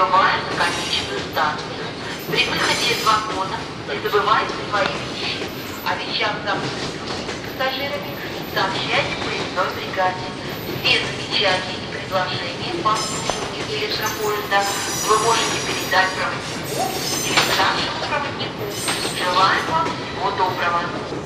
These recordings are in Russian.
Прибываем на конечную станцию. При выходе из вагона не забывайте свои вещи. О вещах, забытых пассажирами, сообщайте поездной бригаде. Без замечаний и предложений по обслуживанию электропоезда вы можете передать проводнику или старшему проводнику. Желаем вам всего доброго.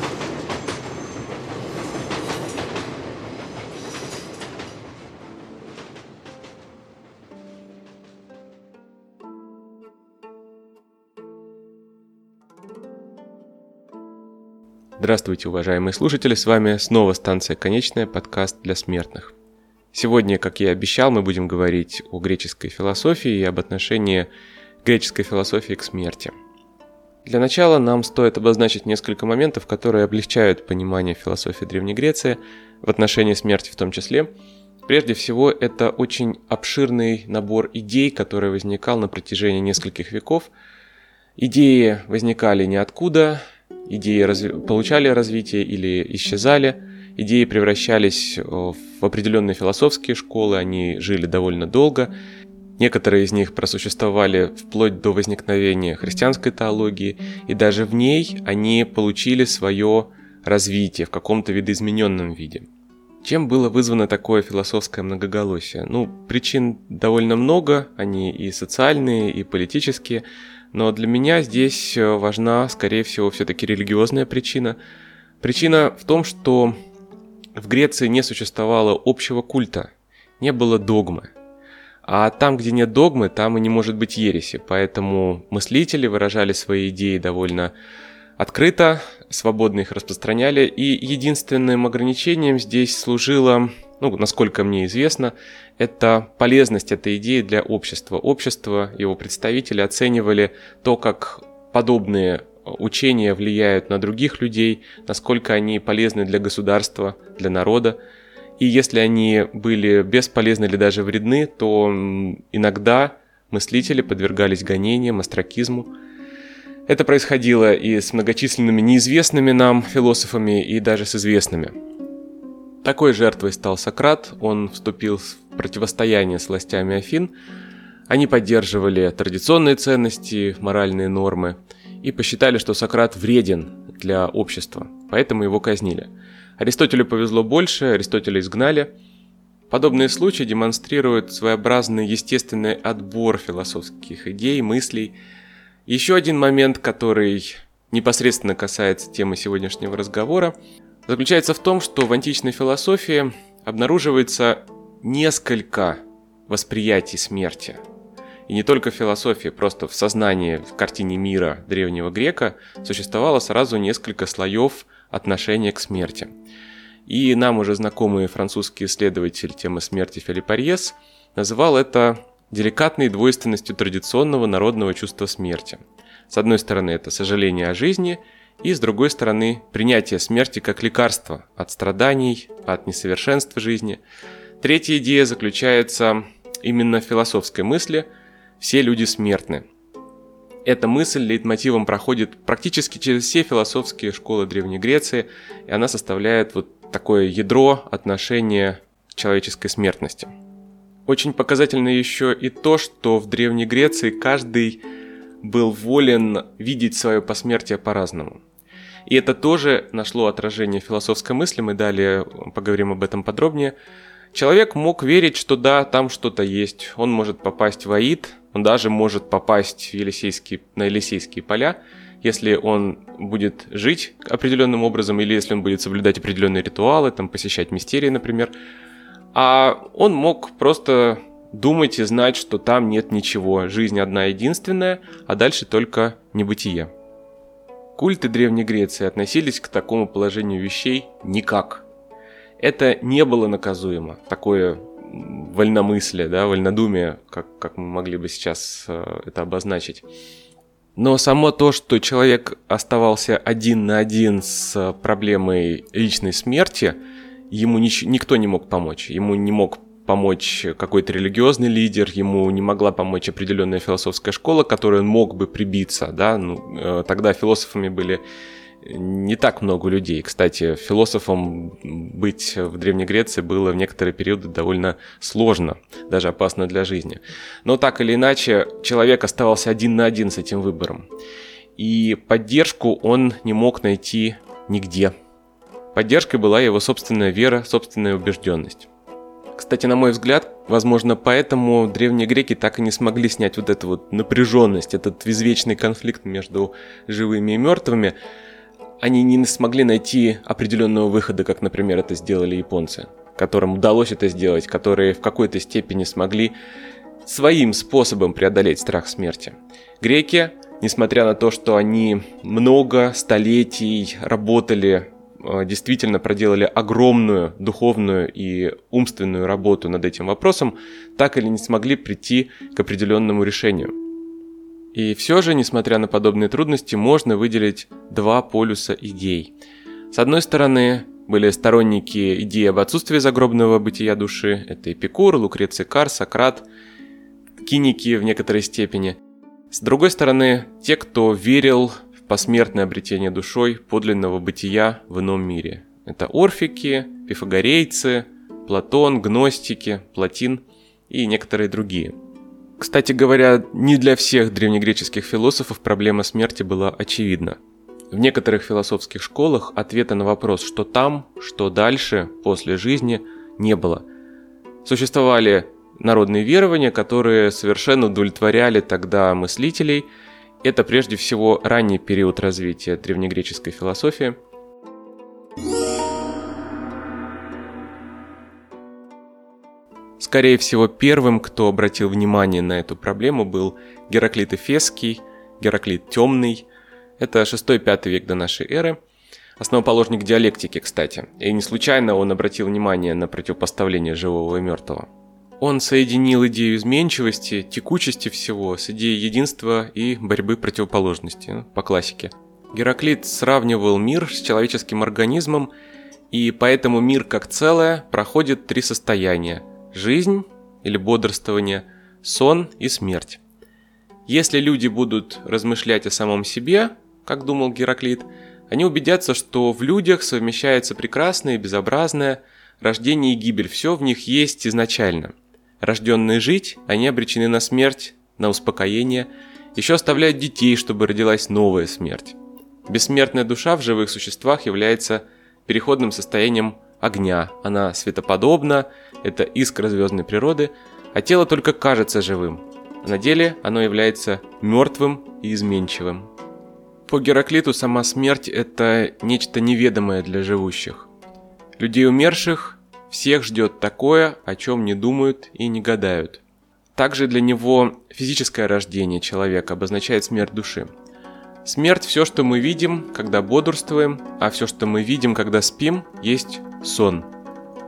Здравствуйте, уважаемые слушатели, с вами снова станция «Конечная», подкаст для смертных. Сегодня, как я и обещал, мы будем говорить о греческой философии и об отношении греческой философии к смерти. Для начала нам стоит обозначить несколько моментов, которые облегчают понимание философии Древней Греции в отношении смерти в том числе. Прежде всего, это очень обширный набор идей, который возникал на протяжении нескольких веков. Идеи возникали ниоткуда, идеи разви- получали развитие или исчезали, идеи превращались в определенные философские школы, они жили довольно долго, некоторые из них просуществовали вплоть до возникновения христианской теологии, и даже в ней они получили свое развитие в каком-то видоизмененном виде. Чем было вызвано такое философское многоголосие? Ну, причин довольно много, они и социальные, и политические, но для меня здесь э, важна, скорее всего, все-таки религиозная причина. Причина в том, что в Греции не существовало общего культа, не было догмы. А там, где нет догмы, там и не может быть ереси. Поэтому мыслители выражали свои идеи довольно открыто, свободно их распространяли. И единственным ограничением здесь служило, ну, насколько мне известно, это полезность этой идеи для общества. Общество, его представители оценивали то, как подобные учения влияют на других людей, насколько они полезны для государства, для народа. И если они были бесполезны или даже вредны, то иногда мыслители подвергались гонениям, астракизму. Это происходило и с многочисленными неизвестными нам философами, и даже с известными. Такой жертвой стал Сократ, он вступил в противостояние с властями Афин, они поддерживали традиционные ценности, моральные нормы и посчитали, что Сократ вреден для общества, поэтому его казнили. Аристотелю повезло больше, Аристотеля изгнали. Подобные случаи демонстрируют своеобразный естественный отбор философских идей, мыслей. Еще один момент, который непосредственно касается темы сегодняшнего разговора, заключается в том, что в античной философии обнаруживается несколько восприятий смерти. И не только в философии, просто в сознании, в картине мира древнего грека существовало сразу несколько слоев отношения к смерти. И нам уже знакомый французский исследователь темы смерти Филипп Арьес называл это деликатной двойственностью традиционного народного чувства смерти. С одной стороны, это сожаление о жизни, и с другой стороны, принятие смерти как лекарства от страданий, от несовершенства жизни. Третья идея заключается именно в философской мысли «все люди смертны». Эта мысль лейтмотивом проходит практически через все философские школы Древней Греции, и она составляет вот такое ядро отношения к человеческой смертности. Очень показательно еще и то, что в Древней Греции каждый был волен видеть свое посмертие по-разному. И это тоже нашло отражение в философской мысли, мы далее поговорим об этом подробнее. Человек мог верить, что да, там что-то есть, он может попасть в Аид, он даже может попасть в Елисейские, на Елисейские поля, если он будет жить определенным образом, или если он будет соблюдать определенные ритуалы, там, посещать мистерии, например. А он мог просто думать и знать, что там нет ничего, жизнь одна единственная, а дальше только небытие. Культы Древней Греции относились к такому положению вещей никак. Это не было наказуемо, такое вольномыслие, да, вольнодумие, как, как мы могли бы сейчас э, это обозначить. Но само то, что человек оставался один на один с проблемой личной смерти, ему нич- никто не мог помочь. Ему не мог помочь какой-то религиозный лидер, ему не могла помочь определенная философская школа, которой он мог бы прибиться, да, ну, э, тогда философами были не так много людей. Кстати, философом быть в Древней Греции было в некоторые периоды довольно сложно, даже опасно для жизни. Но так или иначе, человек оставался один на один с этим выбором. И поддержку он не мог найти нигде. Поддержкой была его собственная вера, собственная убежденность. Кстати, на мой взгляд, возможно, поэтому древние греки так и не смогли снять вот эту вот напряженность, этот извечный конфликт между живыми и мертвыми. Они не смогли найти определенного выхода, как, например, это сделали японцы, которым удалось это сделать, которые в какой-то степени смогли своим способом преодолеть страх смерти. Греки, несмотря на то, что они много столетий работали действительно проделали огромную духовную и умственную работу над этим вопросом, так или не смогли прийти к определенному решению. И все же, несмотря на подобные трудности, можно выделить два полюса идей. С одной стороны, были сторонники идеи об отсутствии загробного бытия души, это Эпикур, Лукреций Кар, Сократ, киники в некоторой степени. С другой стороны, те, кто верил посмертное обретение душой подлинного бытия в ином мире. Это орфики, пифагорейцы, Платон, гностики, Платин и некоторые другие. Кстати говоря, не для всех древнегреческих философов проблема смерти была очевидна. В некоторых философских школах ответа на вопрос, что там, что дальше, после жизни, не было. Существовали народные верования, которые совершенно удовлетворяли тогда мыслителей – это прежде всего ранний период развития древнегреческой философии. Скорее всего, первым, кто обратил внимание на эту проблему, был Гераклит Эфесский, Гераклит Темный. Это 6-5 век до нашей эры. Основоположник диалектики, кстати. И не случайно он обратил внимание на противопоставление живого и мертвого. Он соединил идею изменчивости, текучести всего с идеей единства и борьбы противоположности, ну, по классике. Гераклит сравнивал мир с человеческим организмом, и поэтому мир как целое проходит три состояния – жизнь или бодрствование, сон и смерть. Если люди будут размышлять о самом себе, как думал Гераклит, они убедятся, что в людях совмещается прекрасное и безобразное, рождение и гибель, все в них есть изначально – Рожденные жить, они обречены на смерть, на успокоение, еще оставляют детей, чтобы родилась новая смерть. Бессмертная душа в живых существах является переходным состоянием огня. Она светоподобна, это искра звездной природы, а тело только кажется живым. А на деле оно является мертвым и изменчивым. По Гераклиту сама смерть – это нечто неведомое для живущих. Людей умерших всех ждет такое, о чем не думают и не гадают. Также для него физическое рождение человека обозначает смерть души. Смерть – все, что мы видим, когда бодрствуем, а все, что мы видим, когда спим, есть сон.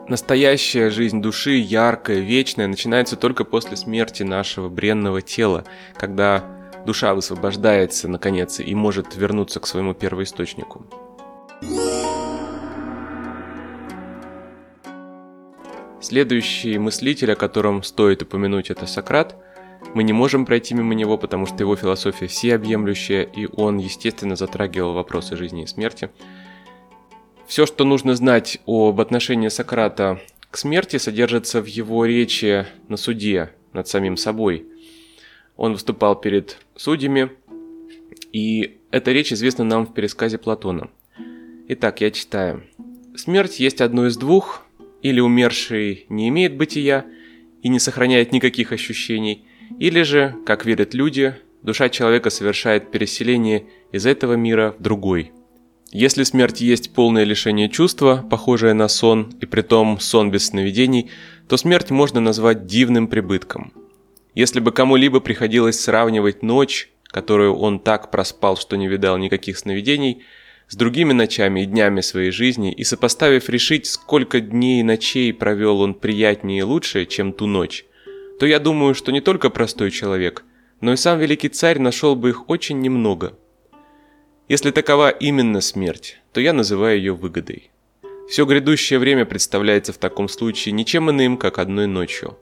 Настоящая жизнь души, яркая, вечная, начинается только после смерти нашего бренного тела, когда душа высвобождается, наконец, и может вернуться к своему первоисточнику. Следующий мыслитель, о котором стоит упомянуть, это Сократ. Мы не можем пройти мимо него, потому что его философия всеобъемлющая, и он, естественно, затрагивал вопросы жизни и смерти. Все, что нужно знать об отношении Сократа к смерти, содержится в его речи на суде над самим собой. Он выступал перед судьями, и эта речь известна нам в пересказе Платона. Итак, я читаю. «Смерть есть одно из двух, или умерший не имеет бытия и не сохраняет никаких ощущений, или же, как верят люди, душа человека совершает переселение из этого мира в другой. Если смерть есть полное лишение чувства, похожее на сон, и притом сон без сновидений, то смерть можно назвать дивным прибытком. Если бы кому-либо приходилось сравнивать ночь, которую он так проспал, что не видал никаких сновидений, с другими ночами и днями своей жизни и сопоставив решить, сколько дней и ночей провел он приятнее и лучше, чем ту ночь, то я думаю, что не только простой человек, но и сам великий царь нашел бы их очень немного. Если такова именно смерть, то я называю ее выгодой. Все грядущее время представляется в таком случае ничем иным, как одной ночью.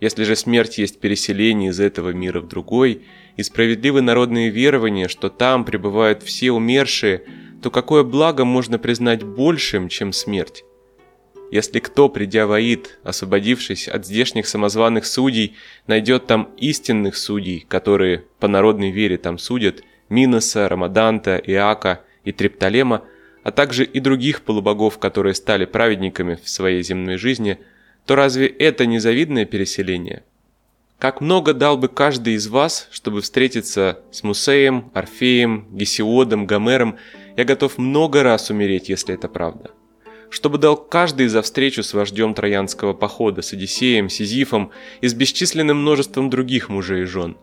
Если же смерть есть переселение из этого мира в другой, и справедливы народные верования, что там пребывают все умершие, то какое благо можно признать большим, чем смерть? Если кто, придя в Аид, освободившись от здешних самозваных судей, найдет там истинных судей, которые по народной вере там судят, Миноса, Рамаданта, Иака и Триптолема, а также и других полубогов, которые стали праведниками в своей земной жизни, то разве это не завидное переселение? Как много дал бы каждый из вас, чтобы встретиться с Мусеем, Орфеем, Гесиодом, Гомером, я готов много раз умереть, если это правда чтобы дал каждый за встречу с вождем Троянского похода, с Одиссеем, Сизифом и с бесчисленным множеством других мужей и жен.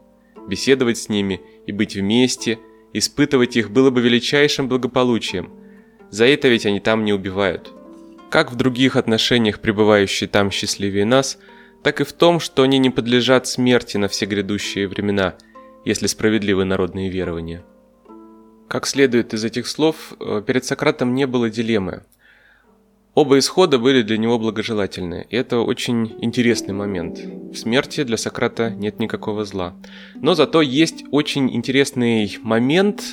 Беседовать с ними и быть вместе, испытывать их было бы величайшим благополучием. За это ведь они там не убивают. Как в других отношениях пребывающие там счастливее нас, так и в том, что они не подлежат смерти на все грядущие времена, если справедливы народные верования. Как следует из этих слов, э, перед Сократом не было дилеммы – Оба исхода были для него благожелательны, и это очень интересный момент. В смерти для Сократа нет никакого зла. Но зато есть очень интересный момент,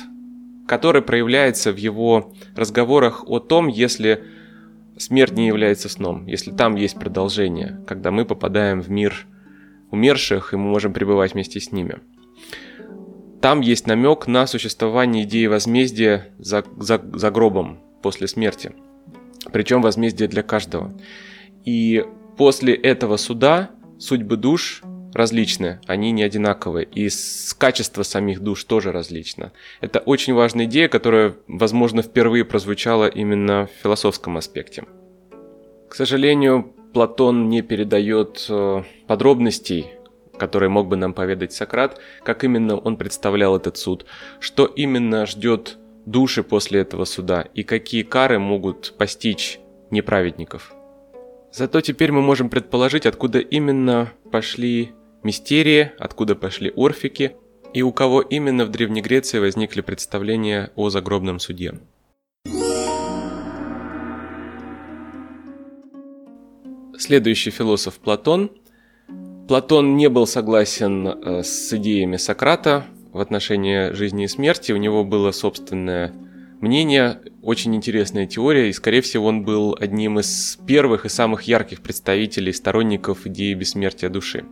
который проявляется в его разговорах о том, если смерть не является сном, если там есть продолжение, когда мы попадаем в мир умерших, и мы можем пребывать вместе с ними. Там есть намек на существование идеи возмездия за, за, за гробом после смерти – причем возмездие для каждого. И после этого суда судьбы душ различны, они не одинаковые, и качество самих душ тоже различно. Это очень важная идея, которая, возможно, впервые прозвучала именно в философском аспекте. К сожалению, Платон не передает э, подробностей, которые мог бы нам поведать Сократ, как именно он представлял этот суд, что именно ждет души после этого суда и какие кары могут постичь неправедников. Зато теперь мы можем предположить, откуда именно пошли мистерии, откуда пошли орфики и у кого именно в Древней Греции возникли представления о загробном суде. Следующий философ Платон. Платон не был согласен э, с идеями Сократа, в отношении жизни и смерти. У него было собственное мнение, очень интересная теория, и, скорее всего, он был одним из первых и самых ярких представителей сторонников идеи бессмертия души.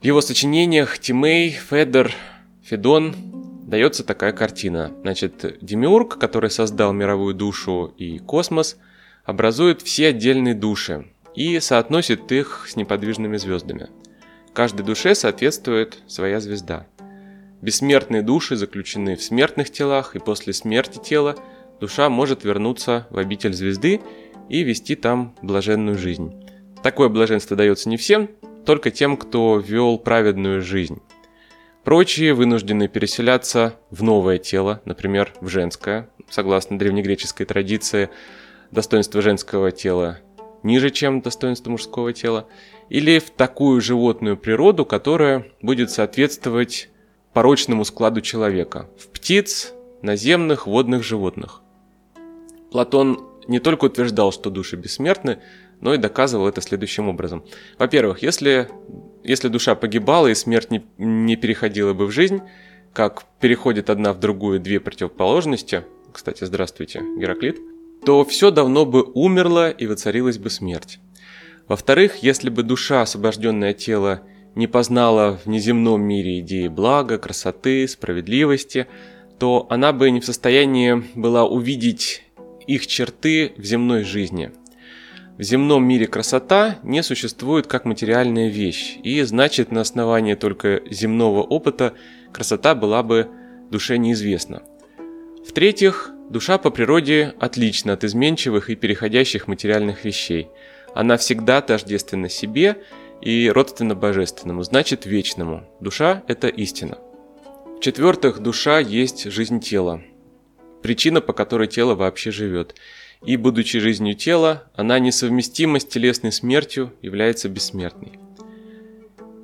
В его сочинениях Тимей, Федор, Федон дается такая картина. Значит, Демиург, который создал мировую душу и космос, образует все отдельные души и соотносит их с неподвижными звездами – Каждой душе соответствует своя звезда. Бессмертные души заключены в смертных телах, и после смерти тела душа может вернуться в обитель звезды и вести там блаженную жизнь. Такое блаженство дается не всем, только тем, кто вел праведную жизнь. Прочие вынуждены переселяться в новое тело, например, в женское. Согласно древнегреческой традиции, достоинство женского тела ниже, чем достоинство мужского тела или в такую животную природу, которая будет соответствовать порочному складу человека, в птиц, наземных, водных животных. Платон не только утверждал, что души бессмертны, но и доказывал это следующим образом. Во-первых, если, если душа погибала и смерть не, не переходила бы в жизнь, как переходит одна в другую две противоположности, кстати, здравствуйте, Гераклит, то все давно бы умерло и воцарилась бы смерть. Во-вторых, если бы душа, освобожденная от тела, не познала в неземном мире идеи блага, красоты, справедливости, то она бы не в состоянии была увидеть их черты в земной жизни. В земном мире красота не существует как материальная вещь, и значит на основании только земного опыта красота была бы душе неизвестна. В-третьих, душа по природе отлична от изменчивых и переходящих материальных вещей – она всегда тождественна себе и родственна божественному, значит вечному. Душа – это истина. В-четвертых, душа есть жизнь тела, причина, по которой тело вообще живет. И, будучи жизнью тела, она несовместима с телесной смертью, является бессмертной.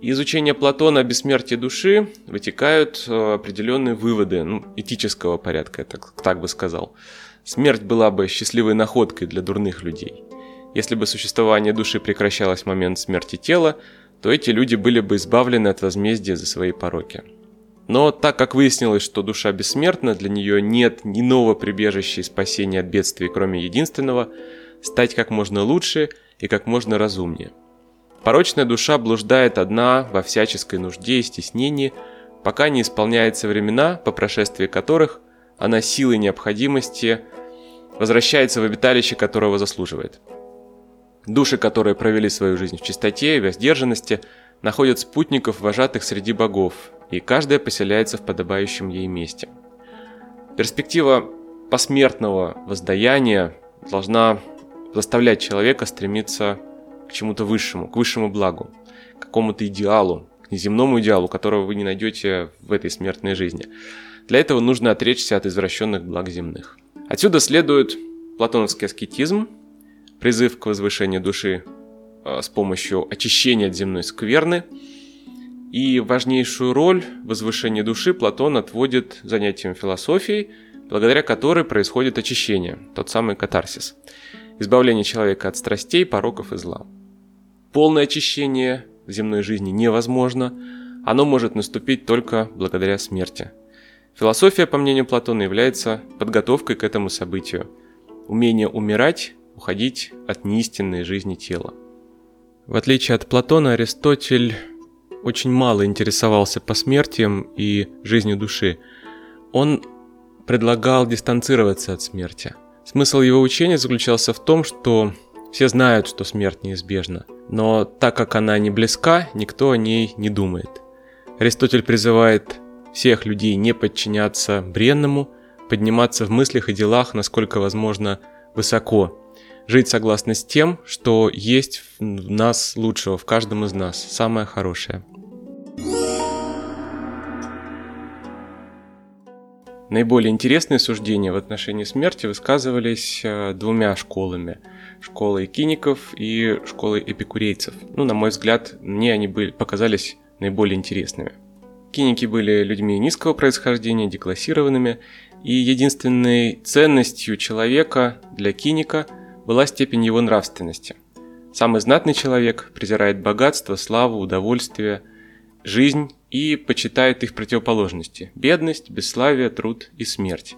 Из изучения Платона о бессмертии души вытекают э, определенные выводы ну, этического порядка, я так, так бы сказал. Смерть была бы счастливой находкой для дурных людей – если бы существование души прекращалось в момент смерти тела, то эти люди были бы избавлены от возмездия за свои пороки. Но так как выяснилось, что душа бессмертна, для нее нет иного прибежища и спасения от бедствий, кроме единственного – стать как можно лучше и как можно разумнее. Порочная душа блуждает одна во всяческой нужде и стеснении, пока не исполняются времена, по прошествии которых она силой необходимости возвращается в обиталище, которого заслуживает. Души, которые провели свою жизнь в чистоте и воздержанности, находят спутников, вожатых среди богов, и каждая поселяется в подобающем ей месте. Перспектива посмертного воздаяния должна заставлять человека стремиться к чему-то высшему, к высшему благу, к какому-то идеалу, к неземному идеалу, которого вы не найдете в этой смертной жизни. Для этого нужно отречься от извращенных благ земных. Отсюда следует платоновский аскетизм, призыв к возвышению души э, с помощью очищения от земной скверны. И важнейшую роль в возвышении души Платон отводит занятиям философией, благодаря которой происходит очищение, тот самый катарсис. Избавление человека от страстей, пороков и зла. Полное очищение в земной жизни невозможно, оно может наступить только благодаря смерти – Философия, по мнению Платона, является подготовкой к этому событию. Умение умирать, уходить от неистинной жизни тела. В отличие от Платона, Аристотель очень мало интересовался посмертием и жизнью души. Он предлагал дистанцироваться от смерти. Смысл его учения заключался в том, что все знают, что смерть неизбежна, но так как она не близка, никто о ней не думает. Аристотель призывает всех людей не подчиняться бренному, подниматься в мыслях и делах, насколько возможно, высоко, жить согласно с тем, что есть в нас лучшего, в каждом из нас, самое хорошее. Наиболее интересные суждения в отношении смерти высказывались э, двумя школами. Школой киников и школой эпикурейцев. Ну, на мой взгляд, мне они были, показались наиболее интересными. Киники были людьми низкого происхождения, деклассированными, и единственной ценностью человека для киника была степень его нравственности. Самый знатный человек презирает богатство, славу, удовольствие, жизнь и почитает их противоположности – бедность, бесславие, труд и смерть.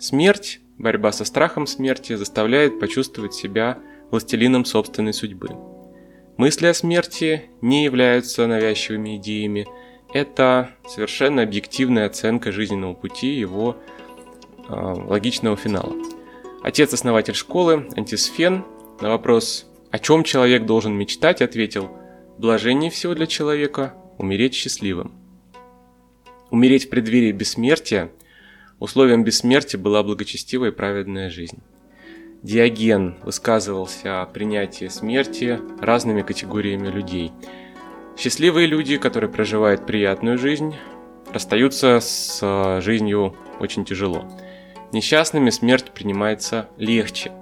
Смерть, борьба со страхом смерти заставляет почувствовать себя властелином собственной судьбы. Мысли о смерти не являются навязчивыми идеями – это совершенно объективная оценка жизненного пути его э, логичного финала. Отец-основатель школы, Антисфен, на вопрос, о чем человек должен мечтать, ответил, блажение всего для человека – умереть счастливым. Умереть в преддверии бессмертия, условием бессмертия была благочестивая и праведная жизнь. Диоген высказывался о принятии смерти разными категориями людей – Счастливые люди, которые проживают приятную жизнь, расстаются с э, жизнью очень тяжело. Несчастными смерть принимается легче.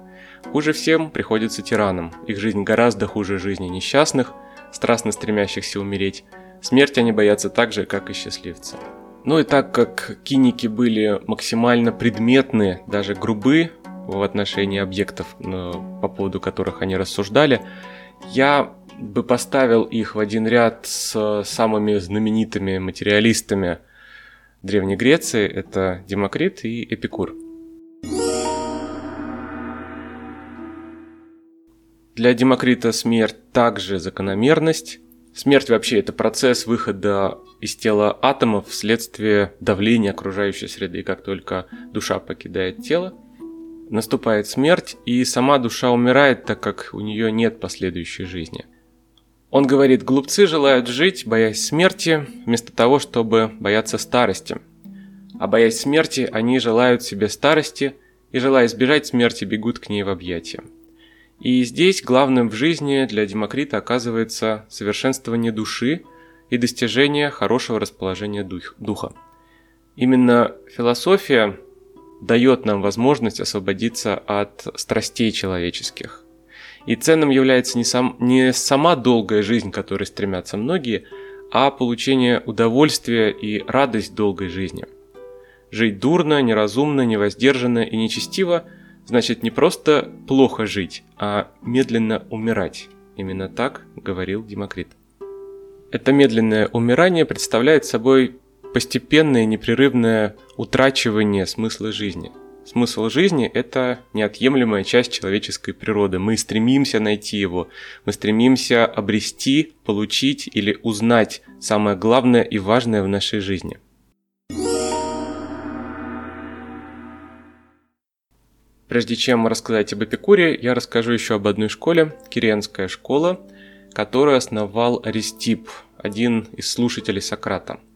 Хуже всем приходится тиранам. Их жизнь гораздо хуже жизни несчастных, страстно стремящихся умереть. Смерть они боятся так же, как и счастливцы. Ну и так как киники были максимально предметны, даже грубы в отношении объектов, э, по поводу которых они рассуждали, я бы поставил их в один ряд с самыми знаменитыми материалистами Древней Греции. Это Демокрит и Эпикур. Для Демокрита смерть также закономерность. Смерть вообще это процесс выхода из тела атомов вследствие давления окружающей среды. Как только душа покидает тело, наступает смерть, и сама душа умирает, так как у нее нет последующей жизни. Он говорит, глупцы желают жить, боясь смерти, вместо того, чтобы бояться старости. А боясь смерти, они желают себе старости и, желая избежать смерти, бегут к ней в объятия. И здесь главным в жизни для Демокрита оказывается совершенствование души и достижение хорошего расположения дух, духа. Именно философия дает нам возможность освободиться от страстей человеческих – и ценным является не, сам, не сама долгая жизнь, к которой стремятся многие, а получение удовольствия и радость долгой жизни. Жить дурно, неразумно, невоздержанно и нечестиво значит не просто плохо жить, а медленно умирать. Именно так говорил Демокрит. Это медленное умирание представляет собой постепенное непрерывное утрачивание смысла жизни. Смысл жизни – это неотъемлемая часть человеческой природы. Мы стремимся найти его, мы стремимся обрести, получить или узнать самое главное и важное в нашей жизни. Прежде чем рассказать об Эпикуре, я расскажу еще об одной школе, Кириенская школа, которую основал Аристип, один из слушателей Сократа –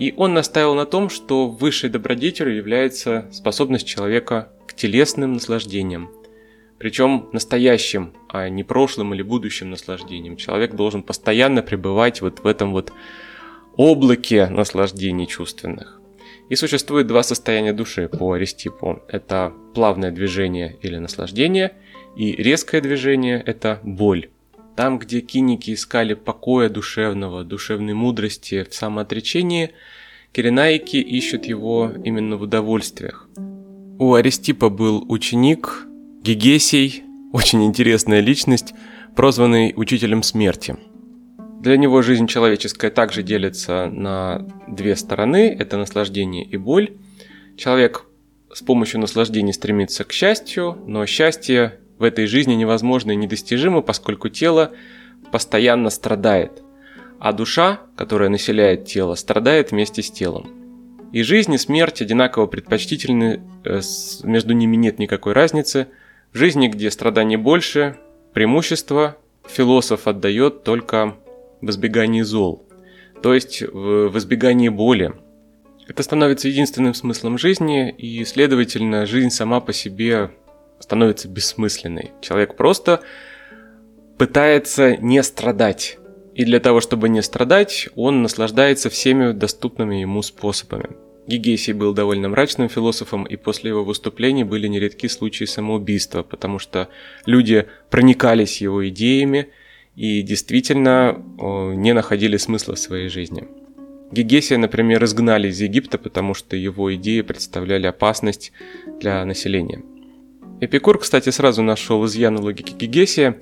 и он настаивал на том, что высшей добродетелью является способность человека к телесным наслаждениям. Причем настоящим, а не прошлым или будущим наслаждением. Человек должен постоянно пребывать вот в этом вот облаке наслаждений чувственных. И существует два состояния души по Аристипу. Это плавное движение или наслаждение, и резкое движение – это боль. Там, где киники искали покоя душевного, душевной мудрости в самоотречении, киренаики ищут его именно в удовольствиях. У Аристипа был ученик Гегесий, очень интересная личность, прозванный учителем смерти. Для него жизнь человеческая также делится на две стороны – это наслаждение и боль. Человек с помощью наслаждения стремится к счастью, но счастье в этой жизни невозможно и недостижимо, поскольку тело постоянно страдает, а душа, которая населяет тело, страдает вместе с телом. И жизнь и смерть одинаково предпочтительны, э, между ними нет никакой разницы. В жизни, где страданий больше, преимущество философ отдает только в избегании зол, то есть в избегании боли. Это становится единственным смыслом жизни, и, следовательно, жизнь сама по себе становится бессмысленной. Человек просто пытается не страдать. И для того, чтобы не страдать, он наслаждается всеми доступными ему способами. Гигесий был довольно мрачным философом, и после его выступлений были нередки случаи самоубийства, потому что люди проникались его идеями и действительно не находили смысла в своей жизни. Гегесия, например, изгнали из Египта, потому что его идеи представляли опасность для населения. Эпикур, кстати, сразу нашел изъян логики Гегесия,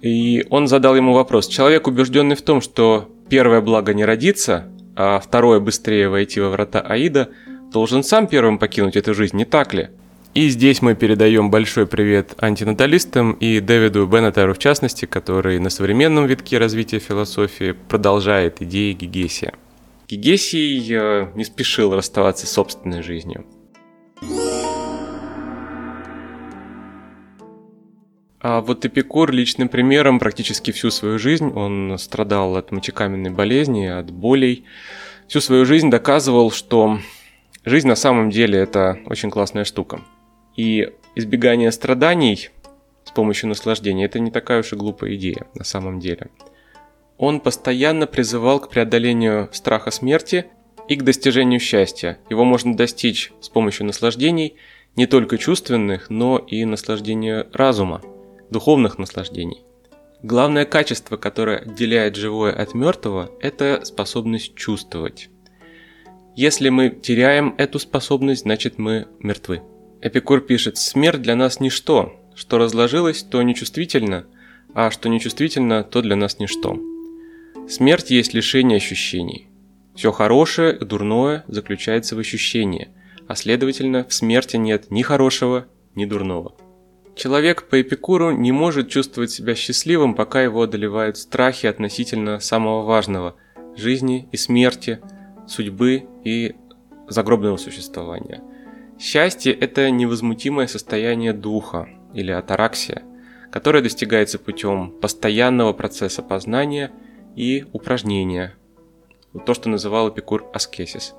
и он задал ему вопрос. Человек, убежденный в том, что первое благо не родится, а второе быстрее войти во врата Аида, должен сам первым покинуть эту жизнь, не так ли? И здесь мы передаем большой привет антинаталистам и Дэвиду Беннетару в частности, который на современном витке развития философии продолжает идеи Гегесия. Гегесий э, не спешил расставаться с собственной жизнью. А вот Эпикур личным примером практически всю свою жизнь, он страдал от мочекаменной болезни, от болей. Всю свою жизнь доказывал, что жизнь на самом деле это очень классная штука. И избегание страданий с помощью наслаждения это не такая уж и глупая идея на самом деле. Он постоянно призывал к преодолению страха смерти и к достижению счастья. Его можно достичь с помощью наслаждений не только чувственных, но и наслаждения разума – духовных наслаждений. Главное качество, которое отделяет живое от мертвого, это способность чувствовать. Если мы теряем эту способность, значит мы мертвы. Эпикур пишет, смерть для нас ничто, что разложилось, то нечувствительно, а что нечувствительно, то для нас ничто. Смерть есть лишение ощущений. Все хорошее и дурное заключается в ощущении, а следовательно в смерти нет ни хорошего, ни дурного. Человек по Эпикуру не может чувствовать себя счастливым, пока его одолевают страхи относительно самого важного – жизни и смерти, судьбы и загробного существования. Счастье – это невозмутимое состояние духа или атараксия, которое достигается путем постоянного процесса познания и упражнения, то, что называл Эпикур аскесис.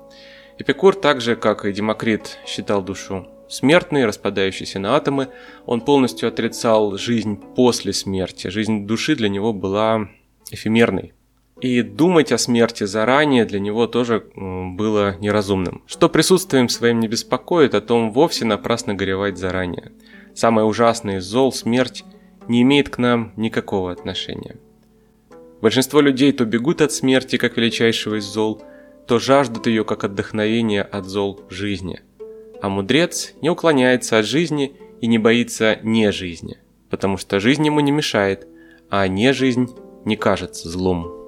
Эпикур, так же как и Демокрит, считал душу смертный, распадающийся на атомы. Он полностью отрицал жизнь после смерти. Жизнь души для него была эфемерной. И думать о смерти заранее для него тоже было неразумным. Что присутствием своим не беспокоит, о том вовсе напрасно горевать заранее. Самое ужасное из зол, смерть, не имеет к нам никакого отношения. Большинство людей то бегут от смерти, как величайшего из зол, то жаждут ее, как отдохновение от зол жизни – а мудрец не уклоняется от жизни и не боится не жизни, потому что жизнь ему не мешает, а не жизнь не кажется злом.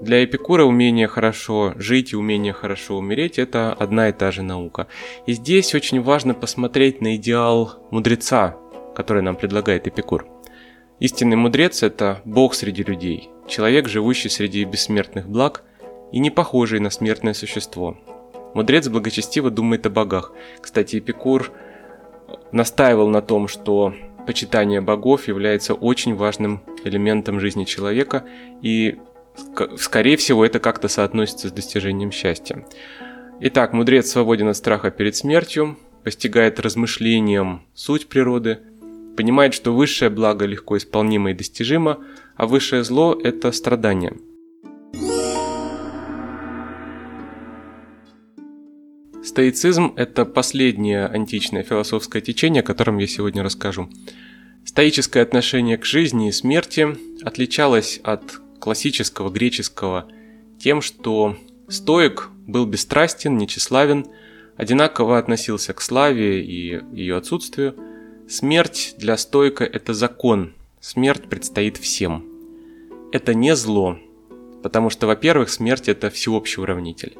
Для Эпикура умение хорошо жить и умение хорошо умереть – это одна и та же наука. И здесь очень важно посмотреть на идеал мудреца, который нам предлагает Эпикур. Истинный мудрец – это Бог среди людей, человек, живущий среди бессмертных благ и не похожий на смертное существо. Мудрец благочестиво думает о богах. Кстати, Эпикур настаивал на том, что почитание богов является очень важным элементом жизни человека, и, скорее всего, это как-то соотносится с достижением счастья. Итак, мудрец свободен от страха перед смертью, постигает размышлением суть природы, понимает, что высшее благо легко исполнимо и достижимо, а высшее зло – это страдание. Стоицизм – это последнее античное философское течение, о котором я сегодня расскажу. Стоическое отношение к жизни и смерти отличалось от классического греческого тем, что стоик был бесстрастен, нечеславен, одинаково относился к славе и ее отсутствию. Смерть для стоика – это закон, смерть предстоит всем. Это не зло, потому что, во-первых, смерть – это всеобщий уравнитель.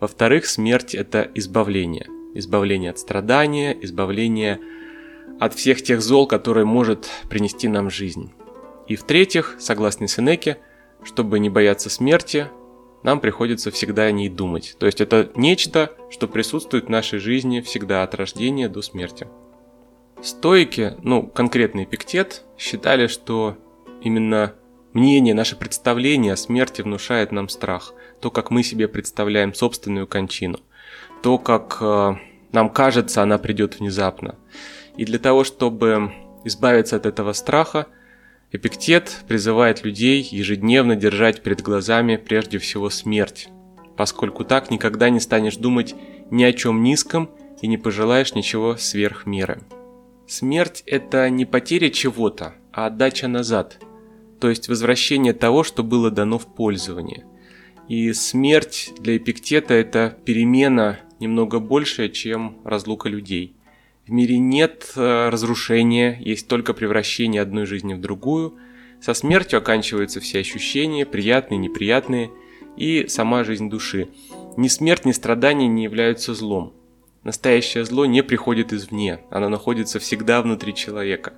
Во-вторых, смерть – это избавление. Избавление от страдания, избавление от всех тех зол, которые может принести нам жизнь. И в-третьих, согласно Сенеке, чтобы не бояться смерти, нам приходится всегда о ней думать. То есть это нечто, что присутствует в нашей жизни всегда от рождения до смерти. Стоики, ну конкретный Эпиктет, считали, что именно мнение, наше представление о смерти внушает нам страх – то, как мы себе представляем собственную кончину, то, как э, нам кажется, она придет внезапно. И для того, чтобы избавиться от этого страха, Эпиктет призывает людей ежедневно держать перед глазами прежде всего смерть, поскольку так никогда не станешь думать ни о чем низком и не пожелаешь ничего сверх меры. Смерть – это не потеря чего-то, а отдача назад, то есть возвращение того, что было дано в пользование – и смерть для Эпиктета – это перемена немного большая, чем разлука людей. В мире нет э, разрушения, есть только превращение одной жизни в другую. Со смертью оканчиваются все ощущения, приятные, неприятные, и сама жизнь души. Ни смерть, ни страдания не являются злом. Настоящее зло не приходит извне, оно находится всегда внутри человека.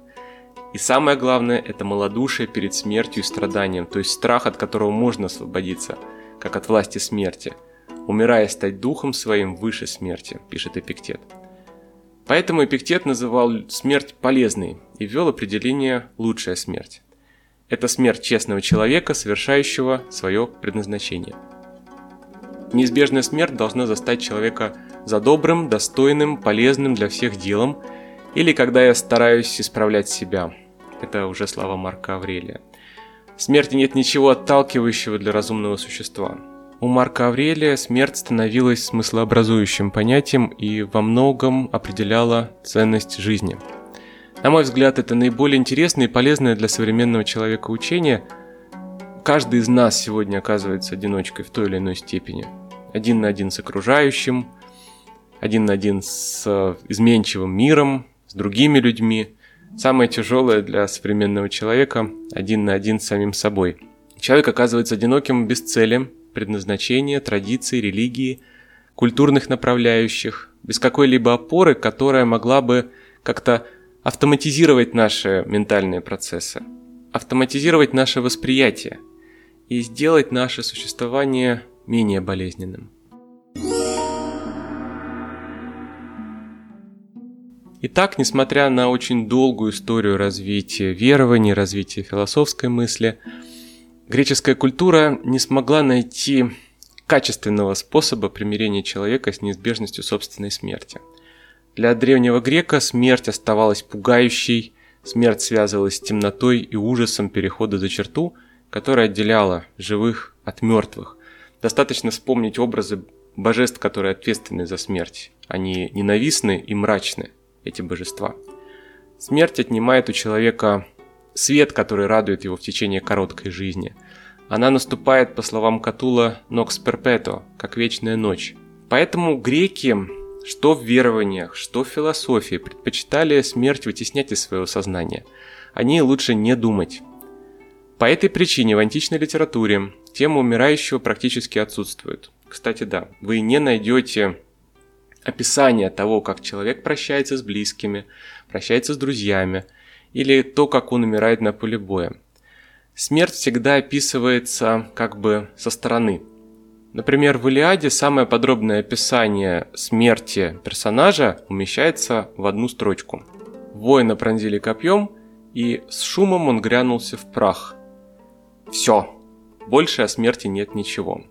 И самое главное – это малодушие перед смертью и страданием, то есть страх, от которого можно освободиться – как от власти смерти, умирая стать духом своим выше смерти, пишет Эпиктет. Поэтому Эпиктет называл смерть полезной и ввел определение «лучшая смерть». Это смерть честного человека, совершающего свое предназначение. Неизбежная смерть должна застать человека за добрым, достойным, полезным для всех делом, или когда я стараюсь исправлять себя. Это уже слова Марка Аврелия. В смерти нет ничего отталкивающего для разумного существа. У Марка Аврелия смерть становилась смыслообразующим понятием и во многом определяла ценность жизни. На мой взгляд, это наиболее интересное и полезное для современного человека учение. Каждый из нас сегодня оказывается одиночкой в той или иной степени. Один на один с окружающим, один на один с э, изменчивым миром, с другими людьми, Самое тяжелое для современного человека – один на один с самим собой. Человек оказывается одиноким без цели, предназначения, традиций, религии, культурных направляющих, без какой-либо опоры, которая могла бы как-то автоматизировать наши ментальные процессы, автоматизировать наше восприятие и сделать наше существование менее болезненным. Итак, несмотря на очень долгую историю развития верований, развития философской мысли, греческая культура не смогла найти качественного способа примирения человека с неизбежностью собственной смерти. Для древнего грека смерть оставалась пугающей, смерть связывалась с темнотой и ужасом перехода за черту, которая отделяла живых от мертвых. Достаточно вспомнить образы божеств, которые ответственны за смерть. Они ненавистны и мрачны эти божества. Смерть отнимает у человека свет, который радует его в течение короткой жизни. Она наступает, по словам Катула, «нокс перпето», как вечная ночь. Поэтому греки, что в верованиях, что в философии, предпочитали смерть вытеснять из своего сознания. Они лучше не думать. По этой причине в античной литературе тема умирающего практически отсутствует. Кстати, да, вы не найдете описание того, как человек прощается с близкими, прощается с друзьями, или то, как он умирает на поле боя. Смерть всегда описывается как бы со стороны. Например, в Илиаде самое подробное описание смерти персонажа умещается в одну строчку. Воина пронзили копьем, и с шумом он грянулся в прах. Все, больше о смерти нет ничего.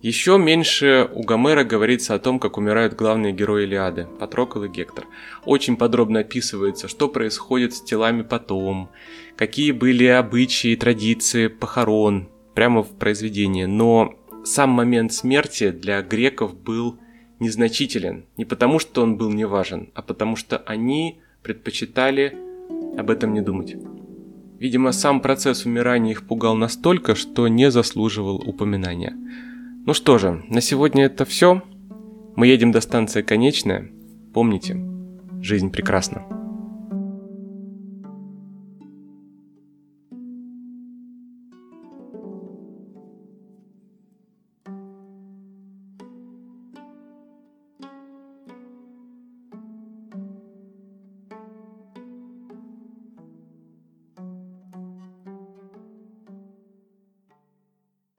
Еще меньше у Гомера говорится о том, как умирают главные герои Илиады – Патрокл и Гектор. Очень подробно описывается, что происходит с телами потом, какие были обычаи традиции похорон, прямо в произведении. Но сам момент смерти для греков был незначителен. Не потому, что он был неважен, а потому что они предпочитали об этом не думать. Видимо, сам процесс умирания их пугал настолько, что не заслуживал упоминания – ну что же, на сегодня это все. Мы едем до станции Конечная. Помните, жизнь прекрасна.